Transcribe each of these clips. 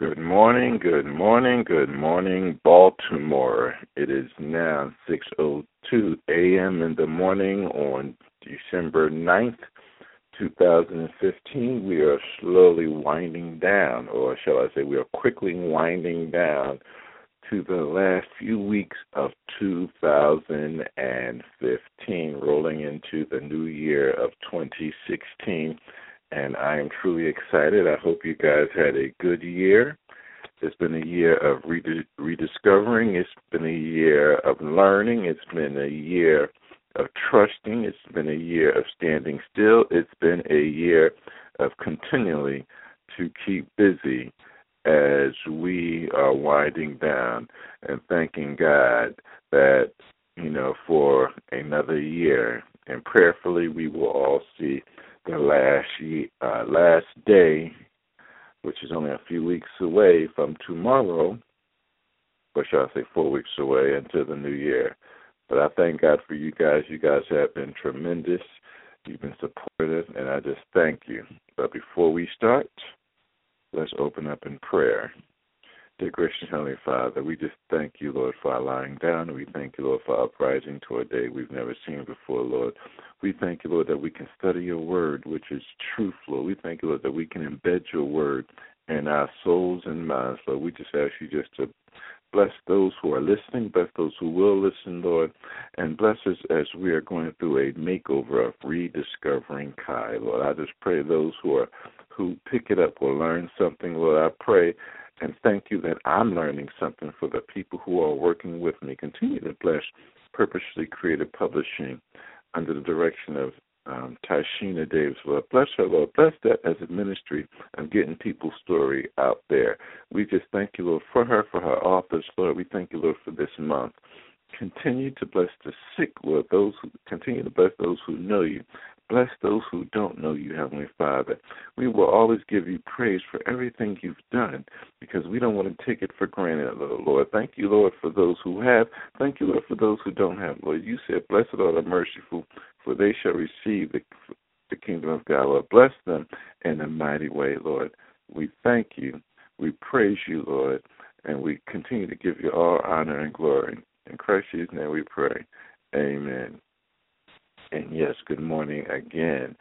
Good morning, good morning, good morning, Baltimore. It is now 6:02 a.m. in the morning on December 9th, 2015. We are slowly winding down, or shall I say, we are quickly winding down to the last few weeks of 2015, rolling into the new year of 2016 and I am truly excited. I hope you guys had a good year. It's been a year of rediscovering. It's been a year of learning. It's been a year of trusting. It's been a year of standing still. It's been a year of continually to keep busy as we are winding down and thanking God that, you know, for another year. And prayerfully, we will all see the last year, uh, last day, which is only a few weeks away from tomorrow, or shall I say four weeks away until the new year. But I thank God for you guys. You guys have been tremendous. You've been supportive, and I just thank you. But before we start, let's open up in prayer. Dear gracious Heavenly Father, we just thank you, Lord, for our lying down. We thank you, Lord, for uprising to a day we've never seen before, Lord. We thank you, Lord, that we can study your word, which is truth, Lord. We thank you, Lord, that we can embed your word in our souls and minds, Lord. We just ask you just to bless those who are listening, bless those who will listen, Lord, and bless us as we are going through a makeover of rediscovering Kia, Lord. I just pray those who are who pick it up will learn something, Lord. I pray and thank you that I'm learning something for the people who are working with me. Continue to bless Purposely Created Publishing under the direction of um, Tashina Davis. Lord, bless her, Lord. Bless that as a ministry of getting people's story out there. We just thank you, Lord, for her, for her authors, Lord. We thank you, Lord, for this month. Continue to bless the sick, Lord. Those who continue to bless those who know you. Bless those who don't know you, Heavenly Father. We will always give you praise for everything you've done because we don't want to take it for granted, Lord. Thank you, Lord, for those who have. Thank you, Lord, for those who don't have. Lord, you said, Blessed are the merciful, for they shall receive the, the kingdom of God. Lord, bless them in a mighty way, Lord. We thank you. We praise you, Lord, and we continue to give you all honor and glory. In Christ's name we pray. Amen. And yes, good morning again.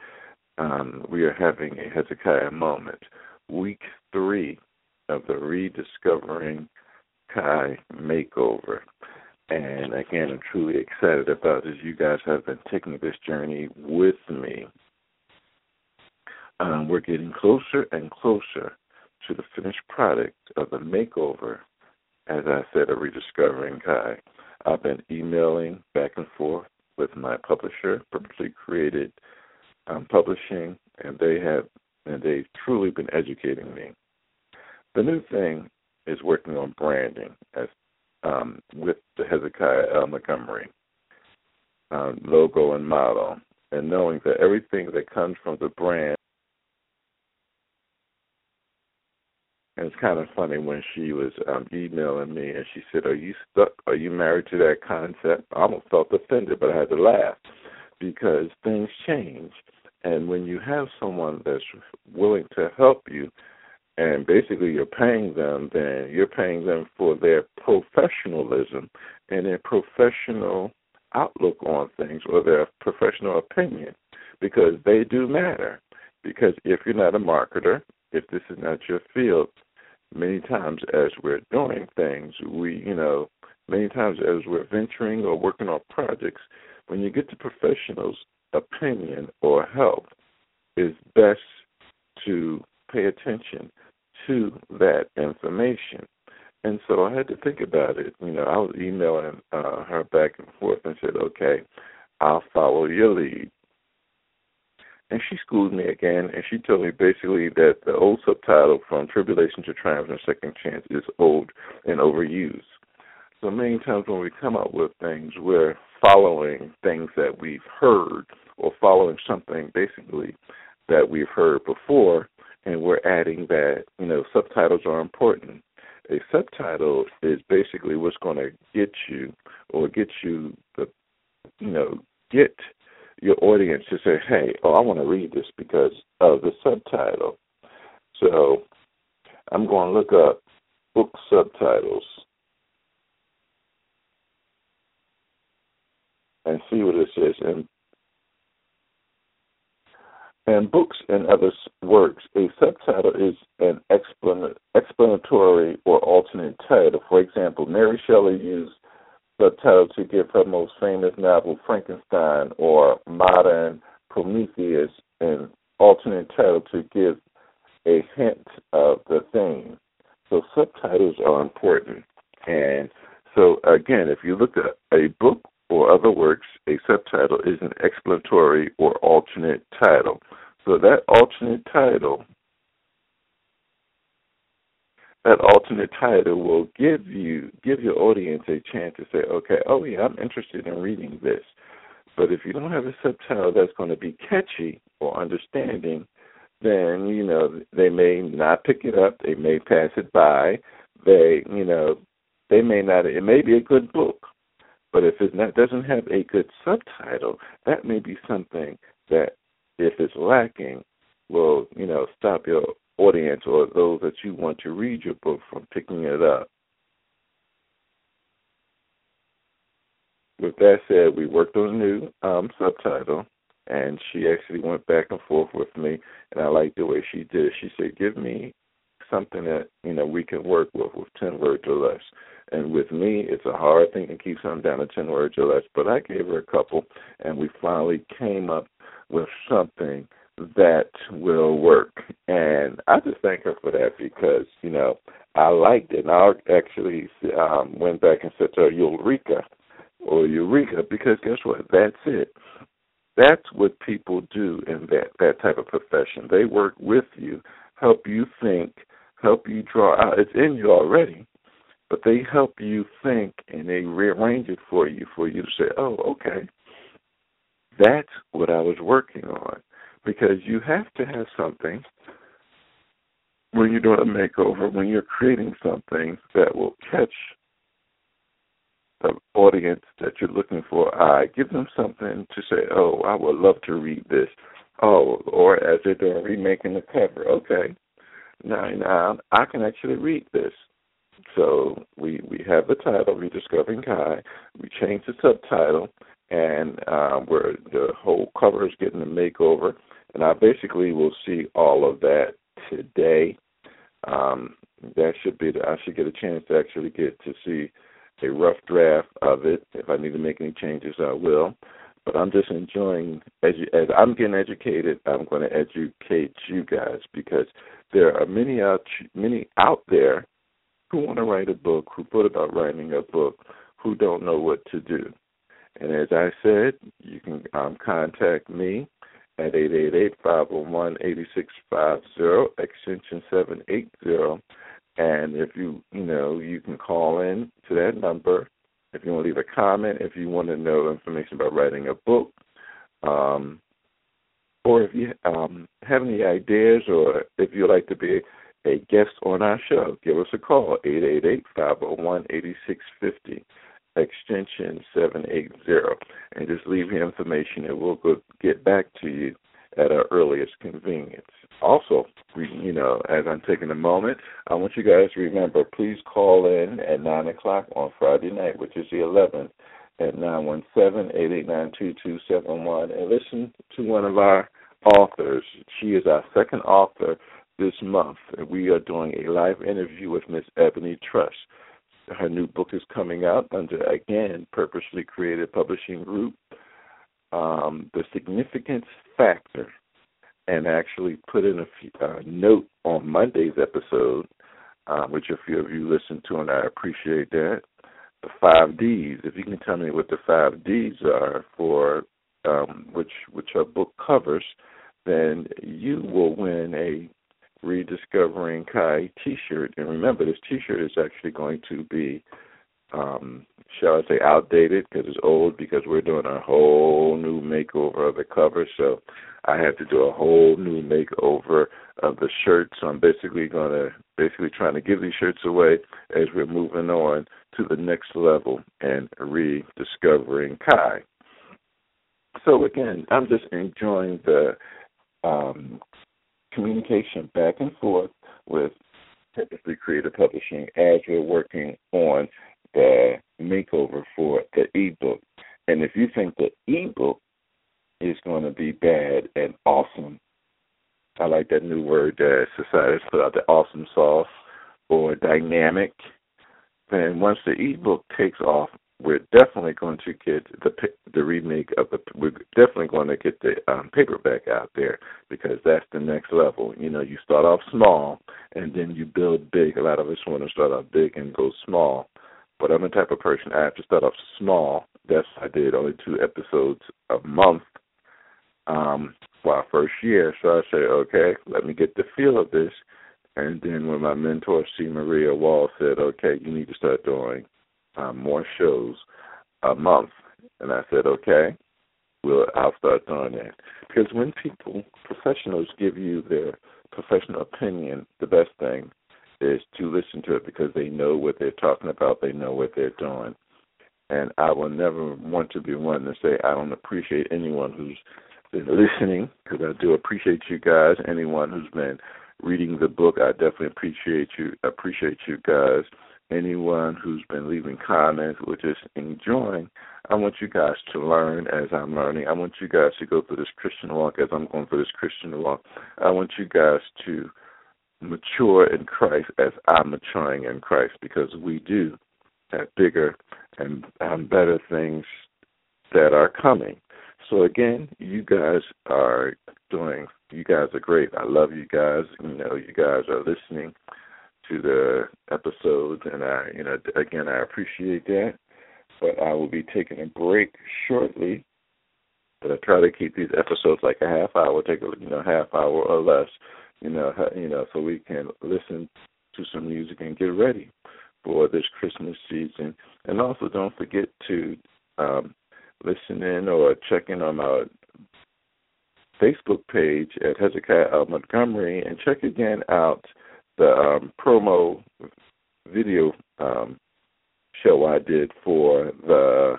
Um, we are having a Hezekiah moment, week three of the Rediscovering Kia Makeover. And again, I'm truly excited about this. You guys have been taking this journey with me. Um, we're getting closer and closer to the finished product of the makeover, as I said, of Rediscovering Kia. I've been emailing back and forth with my publisher, Purposely Created um, Publishing, and they have and they've truly been educating me. The new thing is working on branding as um, with the Hezekiah L. Montgomery um, logo and model, and knowing that everything that comes from the brand And it's kind of funny when she was um, emailing me and she said, Are you stuck? Are you married to that concept? I almost felt offended, but I had to laugh because things change. And when you have someone that's willing to help you, and basically you're paying them, then you're paying them for their professionalism and their professional outlook on things or their professional opinion because they do matter. Because if you're not a marketer, if this is not your field, many times as we're doing things, we, you know, many times as we're venturing or working on projects, when you get to professionals' opinion or help, it's best to pay attention to that information. And so I had to think about it. You know, I was emailing uh, her back and forth and said, okay, I'll follow your lead. And she schooled me again, and she told me basically that the old subtitle from Tribulation to Triumph and Second Chance is old and overused. So many times when we come up with things, we're following things that we've heard or following something basically that we've heard before, and we're adding that, you know, subtitles are important. A subtitle is basically what's going to get you or get you the, you know, get your audience to say, hey, oh, I want to read this because of the subtitle. So I'm going to look up book subtitles and see what it says. And and books and other works, a subtitle is an explanatory or alternate title. For example, Mary Shelley used subtitle to give her most famous novel, Frankenstein, or Modern Prometheus, an alternate title to give a hint of the theme. So subtitles are important. And so again, if you look at a book or other works, a subtitle is an explanatory or alternate title. So that alternate title that alternate title will give you give your audience a chance to say, okay, oh yeah, I'm interested in reading this. But if you don't have a subtitle that's going to be catchy or understanding, then you know they may not pick it up. They may pass it by. They, you know, they may not. It may be a good book, but if it not, doesn't have a good subtitle, that may be something that, if it's lacking, will you know stop your audience or those that you want to read your book from picking it up. With that said, we worked on a new um, subtitle, and she actually went back and forth with me, and I liked the way she did. She said, "Give me something that you know we can work with with ten words or less." And with me, it's a hard thing to keep something down to ten words or less. But I gave her a couple, and we finally came up with something that will work. And I just thank her for that because, you know, I liked it. And I actually um, went back and said to her, Eureka or Eureka, because guess what? That's it. That's what people do in that, that type of profession. They work with you, help you think, help you draw out. It's in you already, but they help you think and they rearrange it for you, for you to say, oh, okay, that's what I was working on because you have to have something when you're doing a makeover, when you're creating something that will catch the audience that you're looking for eye. Give them something to say, oh, I would love to read this. Oh, or as they're doing remaking the cover, okay, now, now I can actually read this. So we we have the title, Rediscovering Kia. We change the subtitle, and uh, where the whole cover is getting a makeover and I basically will see all of that today. Um, that should be the, I should get a chance to actually get to see a rough draft of it. If I need to make any changes, I will. But I'm just enjoying as you, as I'm getting educated. I'm going to educate you guys because there are many out many out there who want to write a book, who thought about writing a book, who don't know what to do. And as I said, you can um, contact me at 888-501-8650, extension 780. And if you, you know, you can call in to that number if you want to leave a comment, if you want to know information about writing a book, um, or if you um, have any ideas or if you'd like to be a guest on our show, give us a call, 888-501-8650 extension 780 and just leave your information and we'll go get back to you at our earliest convenience. Also, you know, as I'm taking a moment, I want you guys to remember, please call in at 9 o'clock on Friday night, which is the 11th, at 917-889-2271 and listen to one of our authors. She is our second author this month. and We are doing a live interview with Miss Ebony Trust her new book is coming out under again purposely created publishing group. Um, the significance factor and actually put in a uh, note on monday's episode um, which a few of you listened to and i appreciate that. The five d's if you can tell me what the five d's are for um, which which her book covers then you will win a rediscovering Kia T-shirt, and remember, this T-shirt is actually going to be, um, shall I say, outdated because it's old because we're doing a whole new makeover of the cover. So I had to do a whole new makeover of the shirt. So I'm basically going to basically trying to give these shirts away as we're moving on to the next level and rediscovering Kia. So again, I'm just enjoying the um, communication back and forth with Purposely Created Publishing as we're working on the makeover for the ebook. And if you think the ebook is going to be bad and awesome, I like that new word that society has put out, the awesome sauce or dynamic. Then once the ebook takes off, we're definitely going to get the the remake of the. We're definitely going to get the um, paperback out there because that's the next level. You know, you start off small and then you build big. A lot of us want to start off big and go small, but I'm the type of person I have to start off small. That's I did only two episodes a month um, for our first year. So I said, okay, let me get the feel of this. And then when my mentor, C. Maria Wall, said, okay, you need to start doing um, more shows a month. And I said, okay, we'll I'll start doing that. Because when people, professionals, give you their professional opinion, the best thing is to listen to it because they know what they're talking about, they know what they're doing. And I will never want to be one to say I don't appreciate anyone who's been listening because I do appreciate you guys. Anyone who's been reading the book, I definitely appreciate you. Appreciate you guys anyone who's been leaving comments or just enjoying. I want you guys to learn as I'm learning. I want you guys to go through this Christian walk as I'm going through this Christian walk. I want you guys to mature in Christ as I'm maturing in Christ because we do have bigger and um, better things that are coming. So again, you guys are doing. You guys are great. I love you guys. You know, you guys are listening to the episodes, and I, you know, again, I appreciate that. But I will be taking a break shortly. But I try to keep these episodes like a half hour, take a you know half hour or less, you know, you know, so we can listen to some music and get ready for this Christmas season. And also, don't forget to um, listen in or check in on my Facebook page at Hezekiah Montgomery and check again out the um, promo video um, show I did for the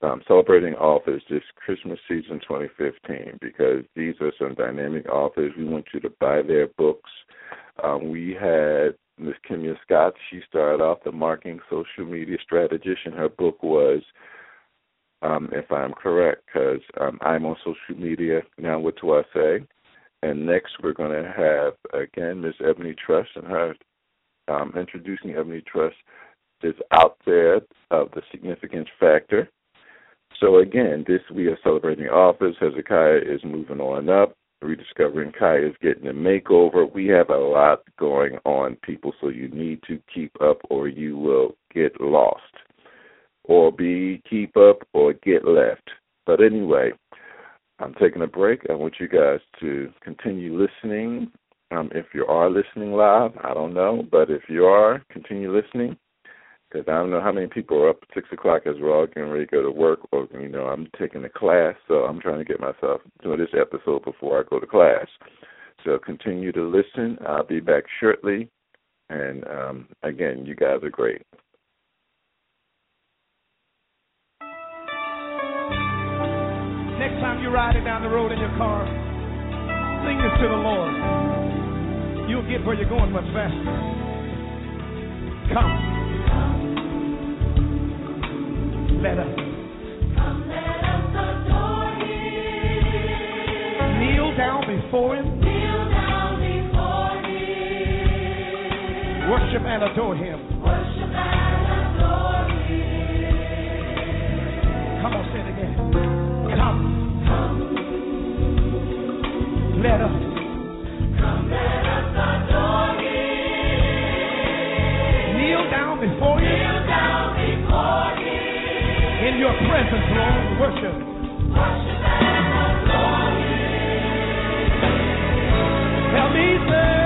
um, celebrating authors this Christmas season 2015 because these are some dynamic authors. We want you to buy their books. Um, we had Miss Kimya Scott. She started off the marketing social media strategist, and her book was, um, if I'm correct, because um, I'm on social media now. What do I say? And next, we're going to have again Miss Ebony Trust, and her um, introducing Ebony Trust is out there of the significance factor. So again, this we are celebrating Office Hezekiah is moving on up. Rediscovering Kia is getting a makeover. We have a lot going on, people, so you need to keep up or you will get lost. Or be keep up or get left. But anyway, I'm taking a break. I want you guys to continue listening. Um, if you are listening live, I don't know, but if you are, continue listening because I don't know how many people are up at six o'clock as we're all getting ready to go to work, or you know, I'm taking a class, so I'm trying to get myself doing this episode before I go to class. So continue to listen. I'll be back shortly, and um, again, you guys are great. You're riding down the road in your car, sing this to the Lord. You'll get where you're going much faster. Come. Let us. Come, let us adore Him. Kneel down before Him. Kneel down before Him. Worship and adore Him. Let us. come, let us adore Him. Kneel down before Him. Kneel down before Him. In your presence, Lord. Worship. Worship and adore Him. Help me say.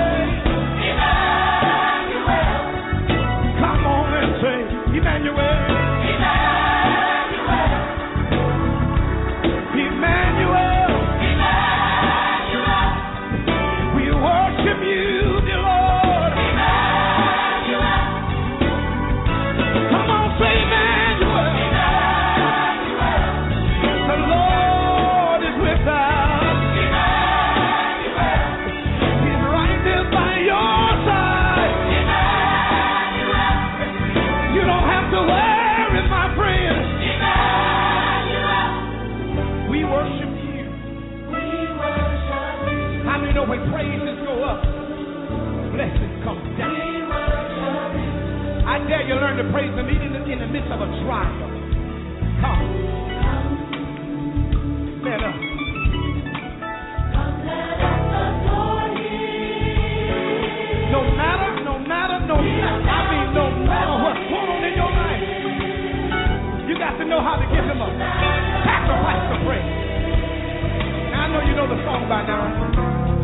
The song by now.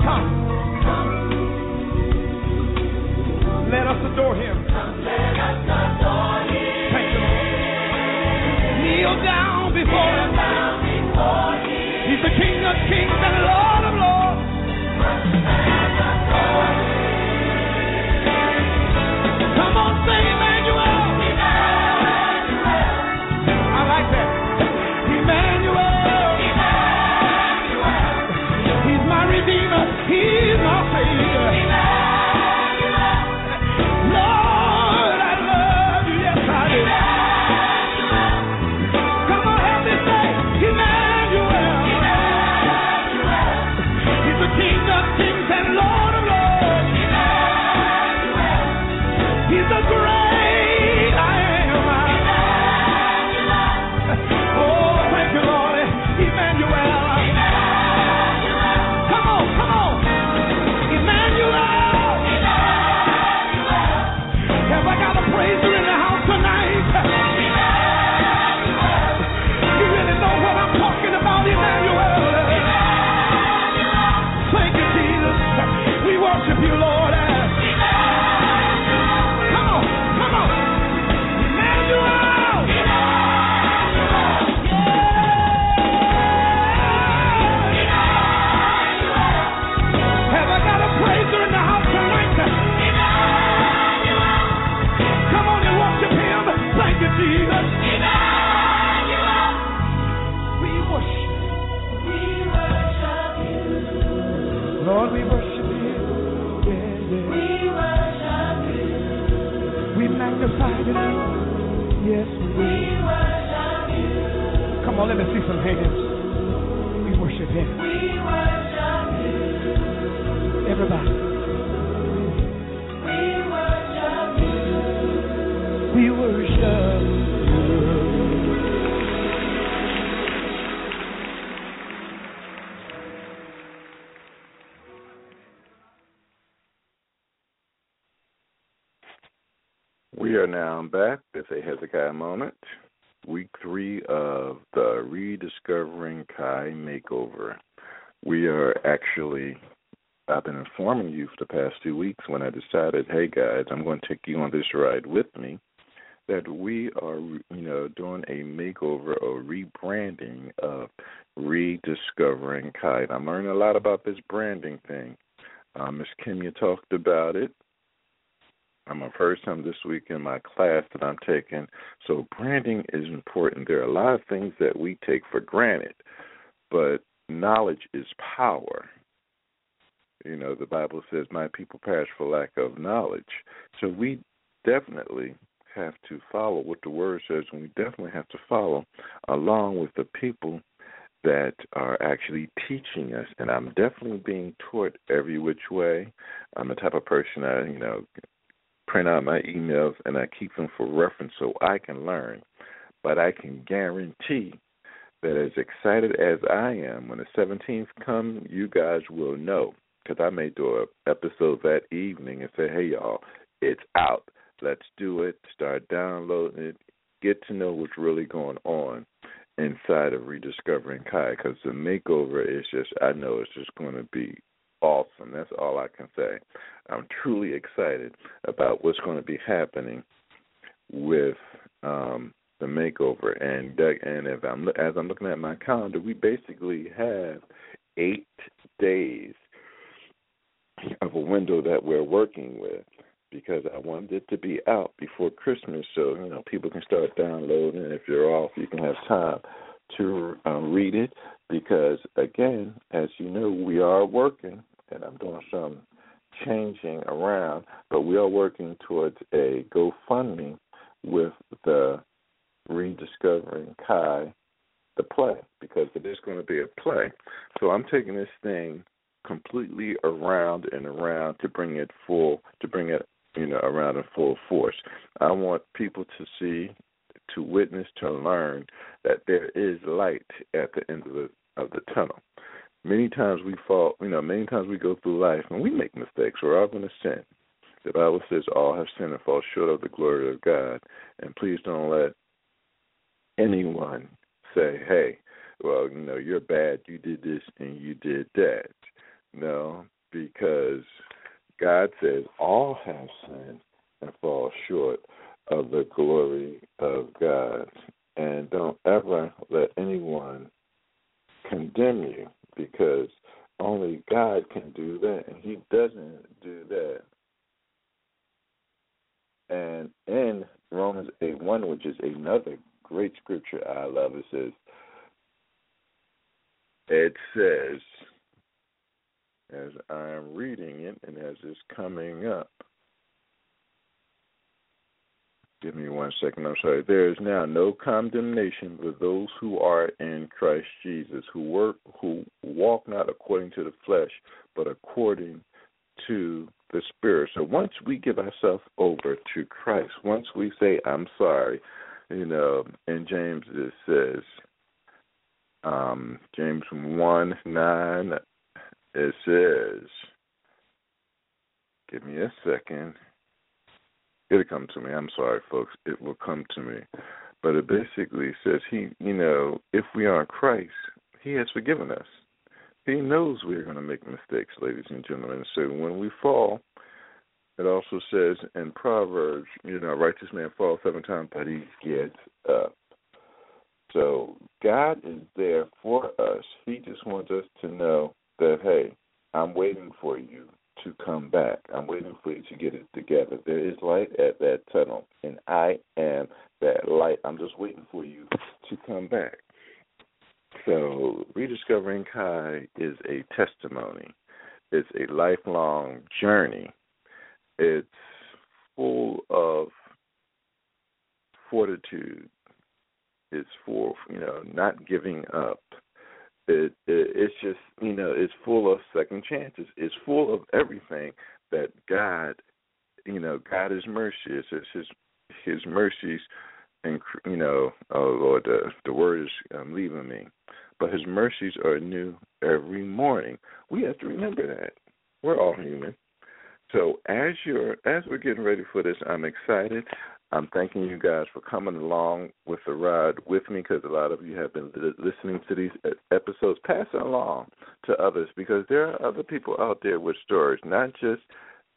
Come. Let us adore Him. Thank you. Kneel down before Him. Come on, let me see some hands. We worship him. Everybody. We worship you. We are now back with a Hezekiah moment, week three of the Rediscovering Kia Makeover. We are actually, I've been informing you for the past two weeks when I decided, hey guys, I'm going to take you on this ride with me, that we are, you know, doing a makeover or rebranding of Rediscovering Kia. And I'm learning a lot about this branding thing. Uh, Miss Kimya talked about it. I'm a first time this week in my class that I'm taking. So branding is important. There are a lot of things that we take for granted, but knowledge is power. You know, the Bible says, My people perish for lack of knowledge. So we definitely have to follow what the word says, and we definitely have to follow along with the people that are actually teaching us. And I'm definitely being taught every which way. I'm the type of person that, you know, print out my emails and I keep them for reference so I can learn. But I can guarantee that as excited as I am when the 17th comes, you guys will know because I may do an episode that evening and say, hey, y'all, it's out. Let's do it. Start downloading it. Get to know what's really going on inside of Rediscovering Kia because the makeover is just, I know it's just going to be awesome. That's all I can say. I'm truly excited about what's going to be happening with um, the makeover. And Doug, and if I'm as I'm looking at my calendar, we basically have eight days of a window that we're working with because I wanted it to be out before Christmas, so you know people can start downloading. If you're off, you can have time to um, read it. Because again, as you know, we are working, and I'm doing some changing around, but we are working towards a GoFundMe with the rediscovering Kia, the play, because it is going to be a play. So I'm taking this thing completely around and around to bring it full to bring it you know around in full force. I want people to see, to witness, to learn that there is light at the end of the of the tunnel. Many times we fall, you know, many times we go through life and we make mistakes. We're all going to sin. The Bible says all have sinned and fall short of the glory of God. And please don't let anyone say, hey, well, you know, you're bad, you did this and you did that. No, because God says all have sinned and fall short of the glory of God. And don't ever let anyone condemn you because only God can do that, and He doesn't do that. And in Romans 8 1, which is another great scripture I love, it says, it says, as I'm reading it and as it's coming up, Give me one second. I'm sorry. There is now no condemnation for those who are in Christ Jesus, who work, who walk not according to the flesh, but according to the Spirit. So once we give ourselves over to Christ, once we say, "I'm sorry," you know, in James it says, um, James one nine, it says, "Give me a second. It'll come to me. I'm sorry, folks. It will come to me. But it basically says he, you know, if we are in Christ, he has forgiven us. He knows we're going to make mistakes, ladies and gentlemen. So when we fall, it also says in Proverbs, you know, righteous man falls seven times, but he gets up. So God is there for us. He just wants us to know that, hey, I'm waiting for you to come back. I'm waiting for you to get it together. There is light at that tunnel, and I am that light. I'm just waiting for you to come back. So, rediscovering Kia is a testimony. It's a lifelong journey. It's full of fortitude. It's full, you know, not giving up it, it it's just you know it's full of second chances. It's full of everything that God, you know, God is mercy. It's, His His mercies, and you know, oh Lord, the the word is um, leaving me, but His mercies are new every morning. We have to remember that we're all human. So as you're as we're getting ready for this, I'm excited. I'm thanking you guys for coming along with the ride with me because a lot of you have been listening to these episodes. Pass it along to others because there are other people out there with stories, not just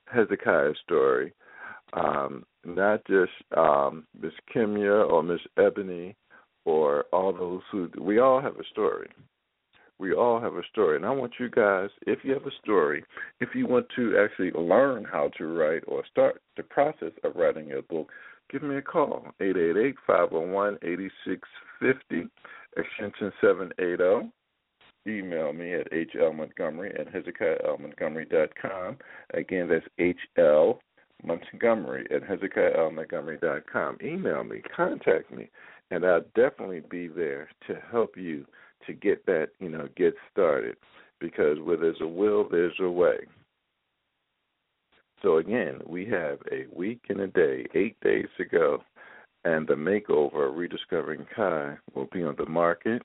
Hezekiah's story, um, not just um, Miss Kimya or Miss Ebony or all those who. We all have a story. We all have a story, and I want you guys, if you have a story, if you want to actually learn how to write or start the process of writing your book, give me a call, 888-501-8650, extension 780. Email me at hlmontgomery at hezekiahlmontgomery.com. Again, that's hl Montgomery at hezekiahlmontgomery.com. Email me, contact me, and I'll definitely be there to help you to get that, you know, get started. Because where there's a will, there's a way. So again, we have a week and a day, eight days to go, and the makeover, rediscovering Kia, will be on the market.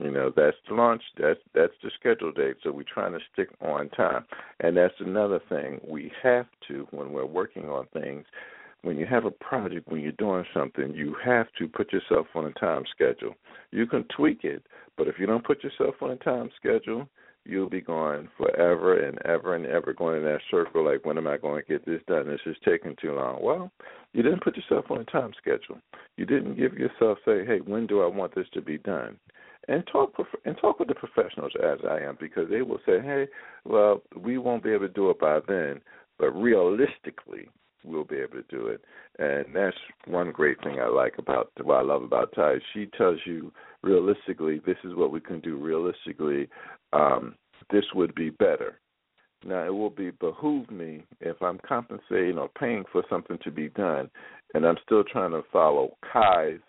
You know, that's the launch. That's that's the schedule date. So we're trying to stick on time, and that's another thing we have to when we're working on things. When you have a project, when you're doing something, you have to put yourself on a time schedule. You can tweak it, but if you don't put yourself on a time schedule, you'll be going forever and ever and ever going in that circle like when am I going to get this done? This is taking too long. Well, you didn't put yourself on a time schedule. You didn't give yourself say, "Hey, when do I want this to be done?" And talk and talk with the professionals as I am because they will say, "Hey, well, we won't be able to do it by then, but realistically, we'll be able to do it." And that's one great thing I like about what I love about Ty. She tells you realistically, this is what we can do realistically um, this would be better. Now, it will be behoove me if I'm compensating or paying for something to be done, and I'm still trying to follow Kia's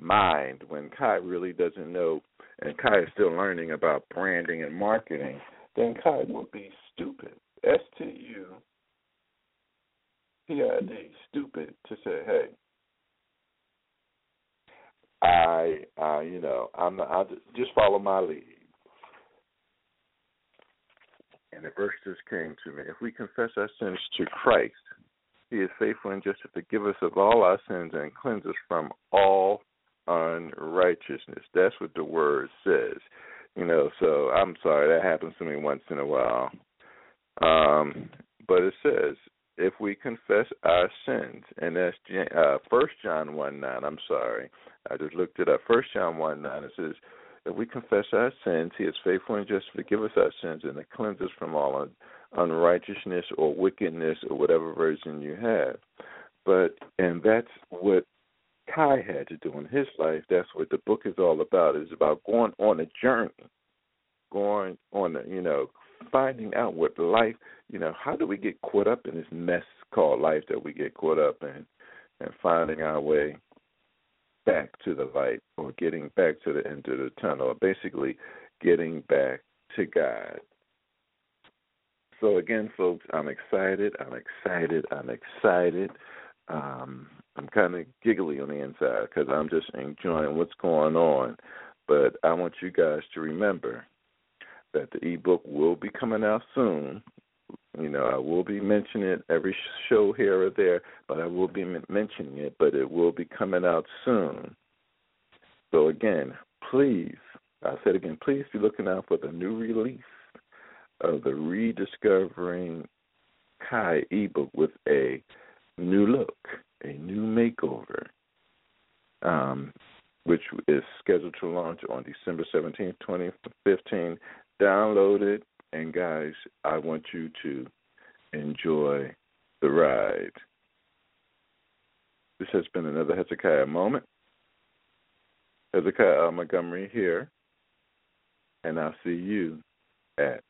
mind when Kia really doesn't know, and Kia is still learning about branding and marketing. then Kia would be stupid. S T U P I D, stupid, to say, hey, I, uh, you know, I'm not, I just follow my lead. And the verse just came to me. If we confess our sins to Christ, He is faithful and just to forgive us of all our sins and cleanse us from all unrighteousness. That's what the word says. You know, so I'm sorry that happens to me once in a while. Um, but it says if we confess our sins, and that's uh, First John one nine. I'm sorry, I just looked it up. First John one nine. It says if we confess our sins, He is faithful and just to forgive us our sins and to cleanse us from all unrighteousness or wickedness or whatever version you have. But and that's what Kia had to do in his life. That's what the book is all about. It's about going on a journey, going on, a, you know, finding out what life, you know, how do we get caught up in this mess called life that we get caught up in, and finding our way back to the light or getting back to the end of the tunnel, or basically getting back to God. So again, folks, I'm excited. I'm excited. I'm excited. Um, I'm kind of giggly on the inside because I'm just enjoying what's going on. But I want you guys to remember that the ebook will be coming out soon. You know, I will be mentioning it every show here or there, but I will be mentioning it, but it will be coming out soon. So again, please, I said again, please be looking out for the new release of the Rediscovering Kia ebook with a new look, a new makeover, um, which is scheduled to launch on December 17th, 2015. Download it, and guys, I want you to enjoy the ride. This has been another Hezekiah moment. Hezekiah Montgomery here, and I'll see you at